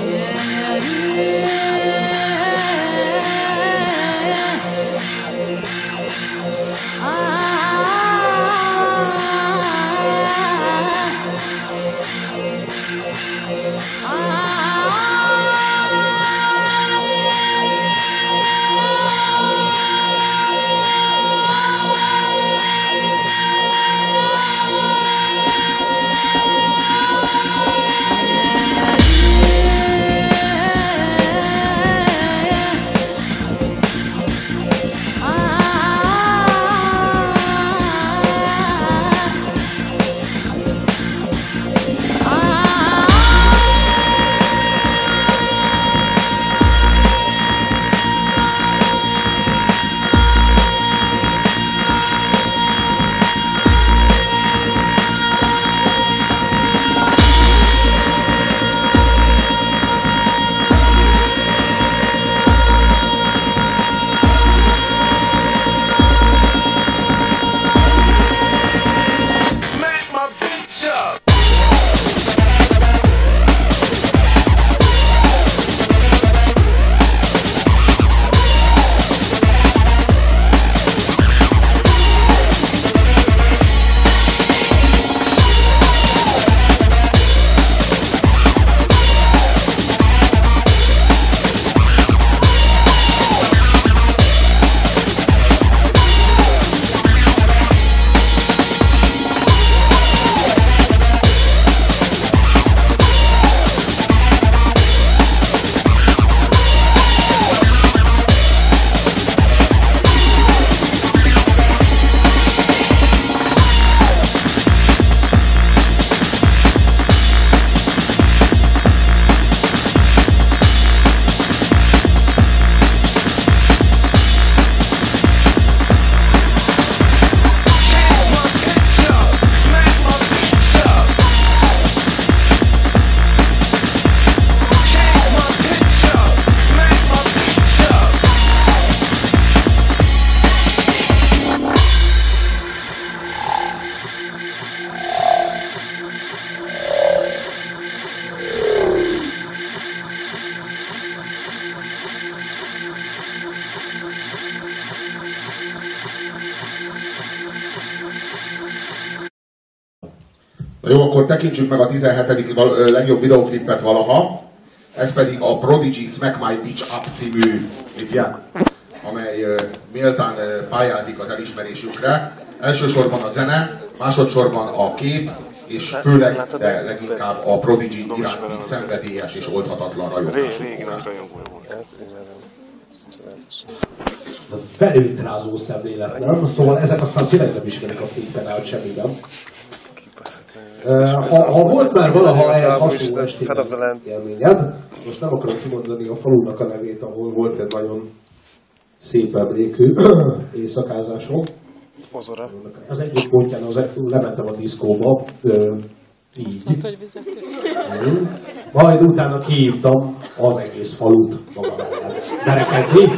Smack jó, akkor tekintsük meg a 17. val- ö, legjobb videoklipet valaha. Ez pedig a Prodigy Smack My Bitch Up című klipje, amely méltán pályázik az elismerésükre. Elsősorban a zene, másodszorban a kép, és főleg, de leginkább a Prodigy iránti szenvedélyes és oldhatatlan rajongásuk. volt. Hát, szemlélet, nem? Szóval ezek aztán tényleg nem ismerik a fénypedált semmiben. Ha, ha volt már valaha ehhez hasonló élményed, most nem akarom kimondani a falunak a nevét, ahol volt egy nagyon szép emlékű éjszakázásom. Ozora. Az egyik pontján az lementem a diszkóba, így. Azt mondta, hogy vizet. Majd utána kihívtam az egész falut maga mellett. Berekedni.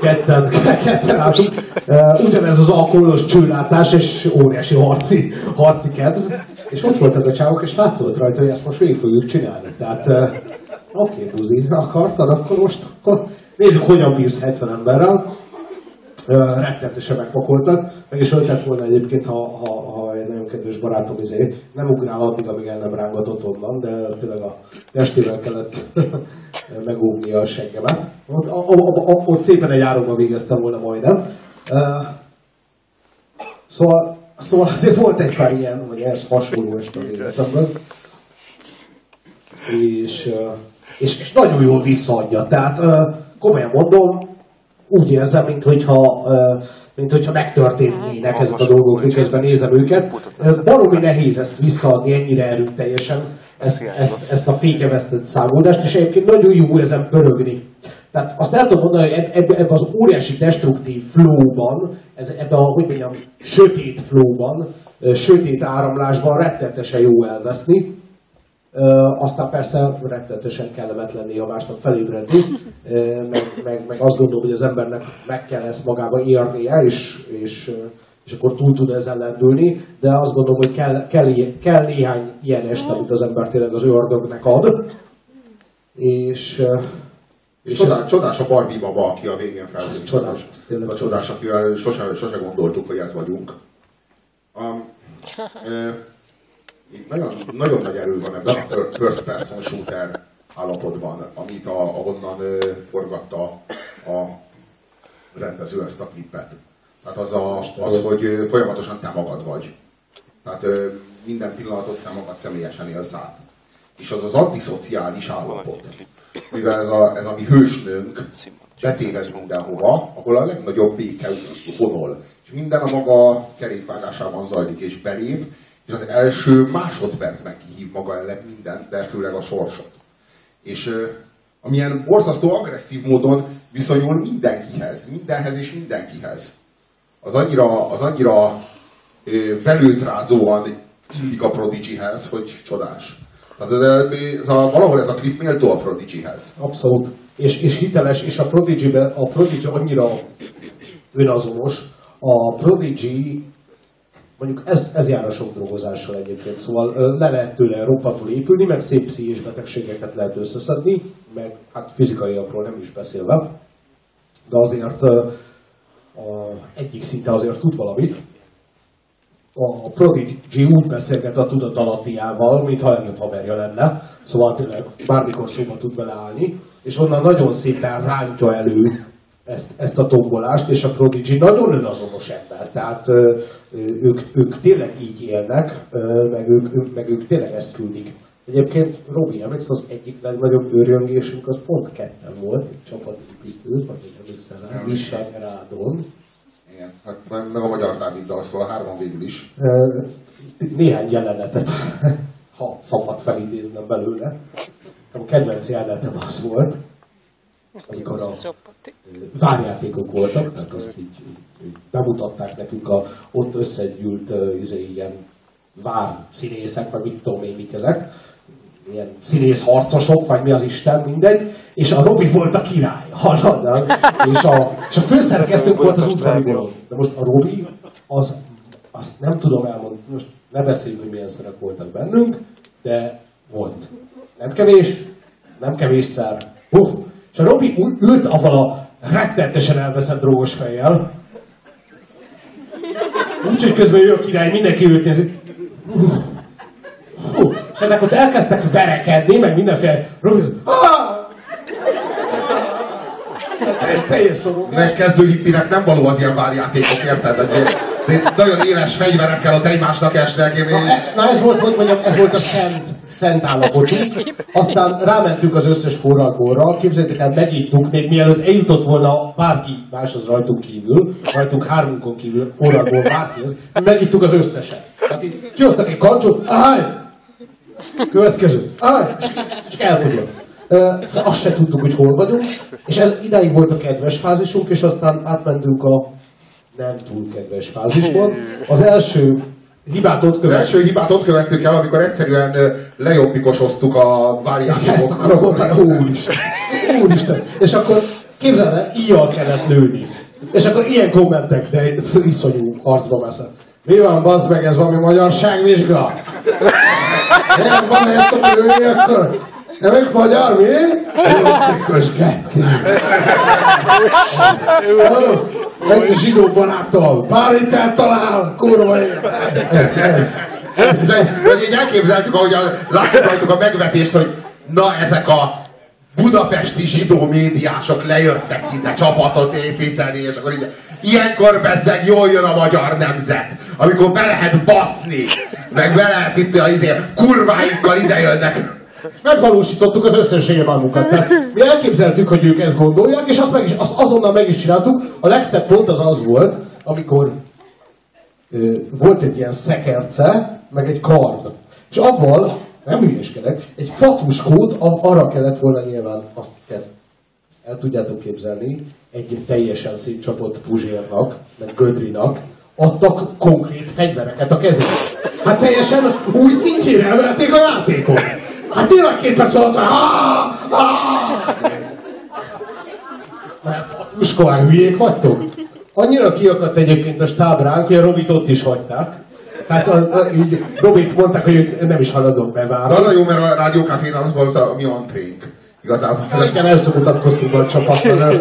Ketten, ketten álltunk. Uh, ugyanez az alkoholos csőlátás és óriási harci, harci kedv. És ott voltak a csávok, és látszott rajta, hogy ezt most végig fogjuk csinálni. Tehát, uh, oké, okay, buzi, akartad, akkor most akkor nézzük, hogyan bírsz 70 emberrel. Uh, rettenetesen megpakoltak. Meg is öltett volna egyébként, ha, ha, ha egy nagyon kedves barátom izé nem ugrál addig, amíg el nem rángatott onnan, de tényleg a testével kellett megóvnia a seggemet. Ott, a, a, a, ott szépen egy áronban végeztem volna majdnem. Uh, szóval, szóval azért volt egy pár ilyen, vagy ehhez hasonló este az életemben. És, uh, és, és nagyon jól visszaadja. Tehát uh, komolyan mondom, úgy érzem, mint hogyha, ö, mint hogyha megtörténnének ezek a dolgok, miközben nézem őket. Baromi nehéz ezt visszaadni ennyire erőteljesen, ezt, ezt, ezt a fékevesztett számoldást, és egyébként nagyon jó ezen pörögni. Tehát azt el tudom mondani, hogy ebben ebbe az óriási destruktív flowban, ez, ebbe a, hogy mondjam, sötét flowban, ö, sötét áramlásban rettetesen jó elveszni. Aztán persze rettenetesen kellemetlen néha másnap felébredni, meg, meg, meg azt gondolom, hogy az embernek meg kell ezt magába érnie, és, és, és akkor túl tud ezen lendülni, de azt gondolom, hogy kell, kell, kell néhány ilyen este, amit az ember tényleg az ördögnek ad, és, És csodás, ez- csodás a Barbie baba, aki a végén feltűnt. csodás, tényleg A csodás, akivel sose, sose gondoltuk, hogy ez vagyunk. Um, itt nagyon, nagyon nagy erő van ebben a first person shooter állapotban, amit a, ahonnan ö, forgatta a rendező ezt a klipet. Tehát az, a, az hogy folyamatosan te magad vagy. Tehát ö, minden pillanatot te magad személyesen élsz át. És az az antiszociális állapot, mivel ez a, ez a mi hősnőnk betévez mindenhova, ahol a legnagyobb béke honol. És minden a maga kerékvágásában zajlik, és belép, és az első másodpercben kihív maga ellen mindent, de főleg a sorsot. És amilyen borzasztó agresszív módon viszonyul mindenkihez, mindenhez és mindenkihez. Az annyira, az annyira velőtrázóan illik a Prodigyhez, hogy csodás. Tehát ez, ez a, valahol ez a klip méltó a Prodigyhez. Abszolút. És, és hiteles, és a prodigy a Prodigy annyira önazonos. A Prodigy, mondjuk ez, ez jár a sok drogozással egyébként, szóval le lehet tőle roppantul épülni, meg szép pszichés betegségeket lehet összeszedni, meg hát fizikaiakról nem is beszélve, de azért a, egyik szinte azért tud valamit, a Prodigy úgy beszélget a tudatalattiával, mintha legjobb haverja lenne, szóval tényleg bármikor szóba tud vele állni, és onnan nagyon szépen rántja elő ezt, ezt a tombolást, és a Prodigy nagyon önazonos ember, tehát ö, ők, ők tényleg így élnek, ö, meg ők, ők, meg ők tényleg ezt küldik. Egyébként, Robi, emlékszel, az egyik legnagyobb őrjöngésünk az pont ketten volt, egy csapatépítő, vagy egy emlékszel rá, Visegrádon, Igen, hát meg a Magyar Dáviddal, szóval hárman végül is. Néhány jelenetet, ha szabad felidéznem belőle. A kedvenc jelenetem az volt, amikor a várjátékok voltak, tehát azt így, így bemutatták nekünk a ott összegyűlt izé, ilyen vár színészek, vagy mit tudom én, mik ezek, ilyen színész harcosok, vagy mi az Isten, mindegy, és a Robi volt a király, hallod? az- És a, és a főszerkesztőnk volt az udvari bolond. De most a Robi, az, azt nem tudom elmondani, most ne beszéljünk, hogy milyen szerep voltak bennünk, de volt. Nem kevés, nem kevésszer. Uh, és a Robi ült avval a rettenetesen elveszett drogos fejjel, úgyhogy közben ő a király, mindenki ült, néz, uh, Hú, és ezek ott elkezdtek verekedni, meg mindenféle... Robi, ah! Te- Teljes szorú. Egy kezdő hippinek nem való az ilyen várjátékok, érted? De, nagyon éles fegyverekkel ott egymásnak esnek. Én, Na, na ez volt, hogy mondjam, ez volt a szent, szent állapotunk. Aztán rámentünk az összes forradborra, képzeljétek el, megittuk, még mielőtt eljutott volna bárki máshoz rajtunk kívül, rajtunk hármunkon kívül forradbor bárkihez, megittuk az összeset. Hát így kihoztak egy kancsot, állj! Következő, állj! Csak elfogyott. Szóval azt se tudtuk, hogy hol vagyunk, és ez, idáig volt a kedves fázisunk, és aztán átmentünk a nem túl kedves fázisban. Az első hibát ott Az követtük. első hibát ott követtük el, amikor egyszerűen lejobbikosoztuk a Ezt várjátékok. akarom mondani, úristen. Úristen. És akkor képzeld el, íjjal kellett lőni. És akkor ilyen kommentek, de iszonyú harcba messze. Mi van, bazd meg, ez valami magyarságvizsga? Van, ezt a akkor nem ők magyar, mi? Jótikos geci. Egy zsidó baráttal, bármit talál, kurva élet. Ez, ez, ez. Ez, vagy így elképzeltük, ahogy a, látszik rajtuk a megvetést, hogy na ezek a budapesti zsidó médiások lejöttek ide csapatot építeni, és akkor így, ilyenkor bezzeg jól jön a magyar nemzet, amikor be lehet baszni, meg be lehet itt a izé, kurváikkal ide jönnek. megvalósítottuk az összes élmálmunkat. Tehát mi elképzeltük, hogy ők ezt gondolják, és azt, meg is, azt azonnal meg is csináltuk. A legszebb pont az az volt, amikor ö, volt egy ilyen szekerce, meg egy kard. És abból, nem hülyeskedek, egy fatuskót arra kellett volna nyilván, azt kell, el tudjátok képzelni, egy teljesen szétcsapott Puzsérnak, meg Gödrinak, adtak konkrét fegyvereket a kezébe. Hát teljesen új szintjére emelték a játékot. Hát tényleg két perc alatt, ah, ah! Mert fatuska, hülyék vagytok? Annyira kiakadt egyébként a stábránk, hogy a Robit ott is hagyták. Tehát a, a, így Robit mondták, hogy nem is haladok De bevárni. az a jó, mert a rádiókafénál az volt a mi antrénk. Igazából. Igen, mutatkoztunk a csapattal.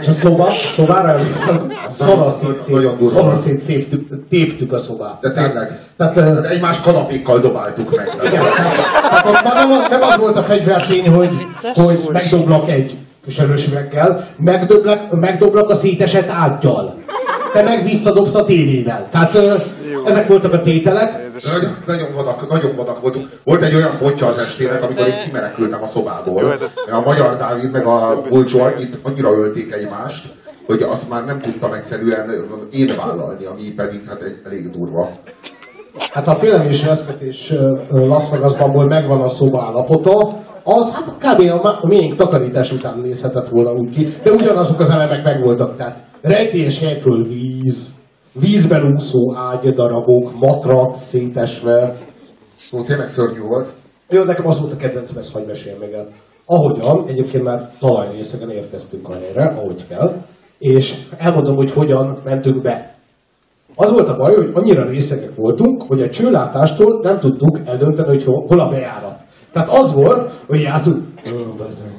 És a szoba, szobára emlékszem, szanaszét durva. szanaszét széptük, téptük a szobát. De tényleg. Tehát, Egymás kanapékkal dobáltuk meg. igen, tehát már nem, nem az volt a fegyvertény, hogy, hogy megdoblak egy sörös üveggel, megdoblak, megdoblak a szétesett ágyjal. Te meg visszadobsz a tévével. Tehát ö, ezek voltak a tételek. Nagyon, nagyon, vadak, nagyon vadak voltunk. Volt egy olyan pontja az estének, amikor én kimenekültem a szobából. Jó, hát ez- A magyar Dávid meg a Bulcsor itt annyira ölték egymást, hogy azt már nem tudtam egyszerűen én vállalni, ami pedig hát egy, elég durva. Hát a félelem és ö, Las Vegasban megvan a szoba állapota, az hát kb. a miénk takarítás után nézhetett volna úgy ki, de ugyanazok az elemek megvoltak, tehát rejtélyes helyekről víz, vízben úszó ágyadarabok, matrac szétesve. Szóval tényleg szörnyű volt. Jó, nekem az volt a kedvencem, ezt hagyj mesélj meg el. Ahogyan, egyébként már talajrészegen érkeztünk a helyre, ahogy kell, és elmondom, hogy hogyan mentünk be. Az volt a baj, hogy annyira részegek voltunk, hogy a csőlátástól nem tudtuk eldönteni, hogy hol, a bejárat. Tehát az volt, hogy jártunk, "Ó, bazd meg,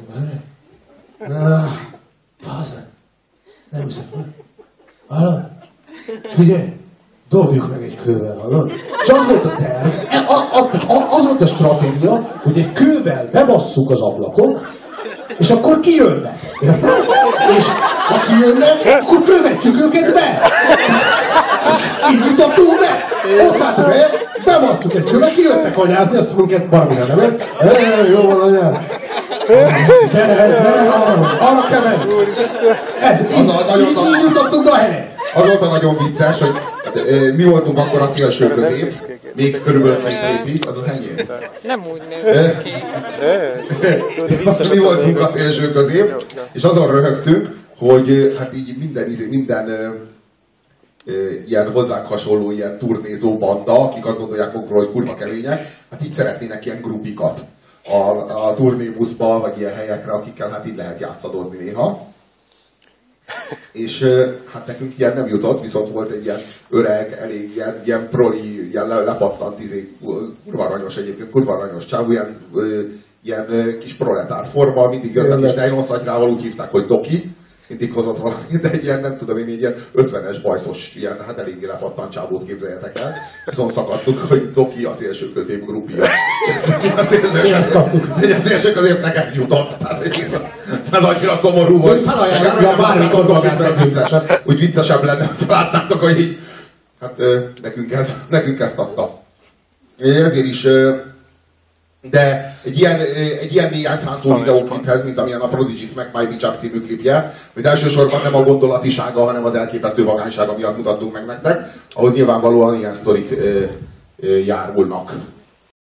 várj. Ah, bazd meg. Hiszem, hallod? Figyelj, dobjuk meg egy kővel, hallod? És az volt a terv, e- az volt a stratégia, hogy egy kővel bebasszuk az ablakot, és akkor kijönnek. Érted? És ha kijönnek, akkor követjük őket be. És így jutottunk be. Ott álltunk be, bebasztuk egy követ, kijöttek anyázni, azt minket baromira nem. Hey, jó van anyád. Gyere, gyere, arra, kell menni. Ez, így, Az a nagyon- így, így jutottunk be a helyre. Az volt a nagyon vicces, hogy mi voltunk akkor a szélső közép, még körülbelül két hétig, az az enyém. Nem úgy néz ki. Mi voltunk a szélső közép, és azon röhögtünk, hogy hát így minden, izé- minden ilyen hozzánk hasonló ilyen turnézó banda, akik azt gondolják magukról, hogy kurva kemények, hát így szeretnének ilyen grupikat a, a turnébuszba, vagy ilyen helyekre, akikkel hát így lehet játszadozni néha. És hát nekünk ilyen nem jutott, viszont volt egy ilyen öreg, elég ilyen, ilyen proli, ilyen le, lepattant, izé, kurva aranyos egyébként, kurva aranyos csávú, ilyen, ilyen kis proletár forma, mindig jött a kis Tényleg. nejlonszatyrával, úgy hívták, hogy Doki, mindig hozott valamit, de egy ilyen, nem tudom én, ilyen 50-es bajszos, ilyen, hát eléggé lepattant csávót képzeljetek el. Viszont szakadtuk, hogy Doki a szélső közép grupja. A szélső Mi ezt kaptuk? közép- a szélső középnek ez jutott. Tehát, hogy ez annyira szomorú volt. Felajánlja bármikor magát hogy az vicces. Úgy viccesebb lenne, ha látnátok, hogy így, hát nekünk, ez, nekünk ezt adta. Ezért is de egy ilyen, egy ilyen néhány százszó videókliphez, mint amilyen a Prodigy Smack My Up című klipje, hogy elsősorban nem a gondolatisága, hanem az elképesztő vagánysága miatt mutattunk meg nektek, ahhoz nyilvánvalóan ilyen sztorik járulnak.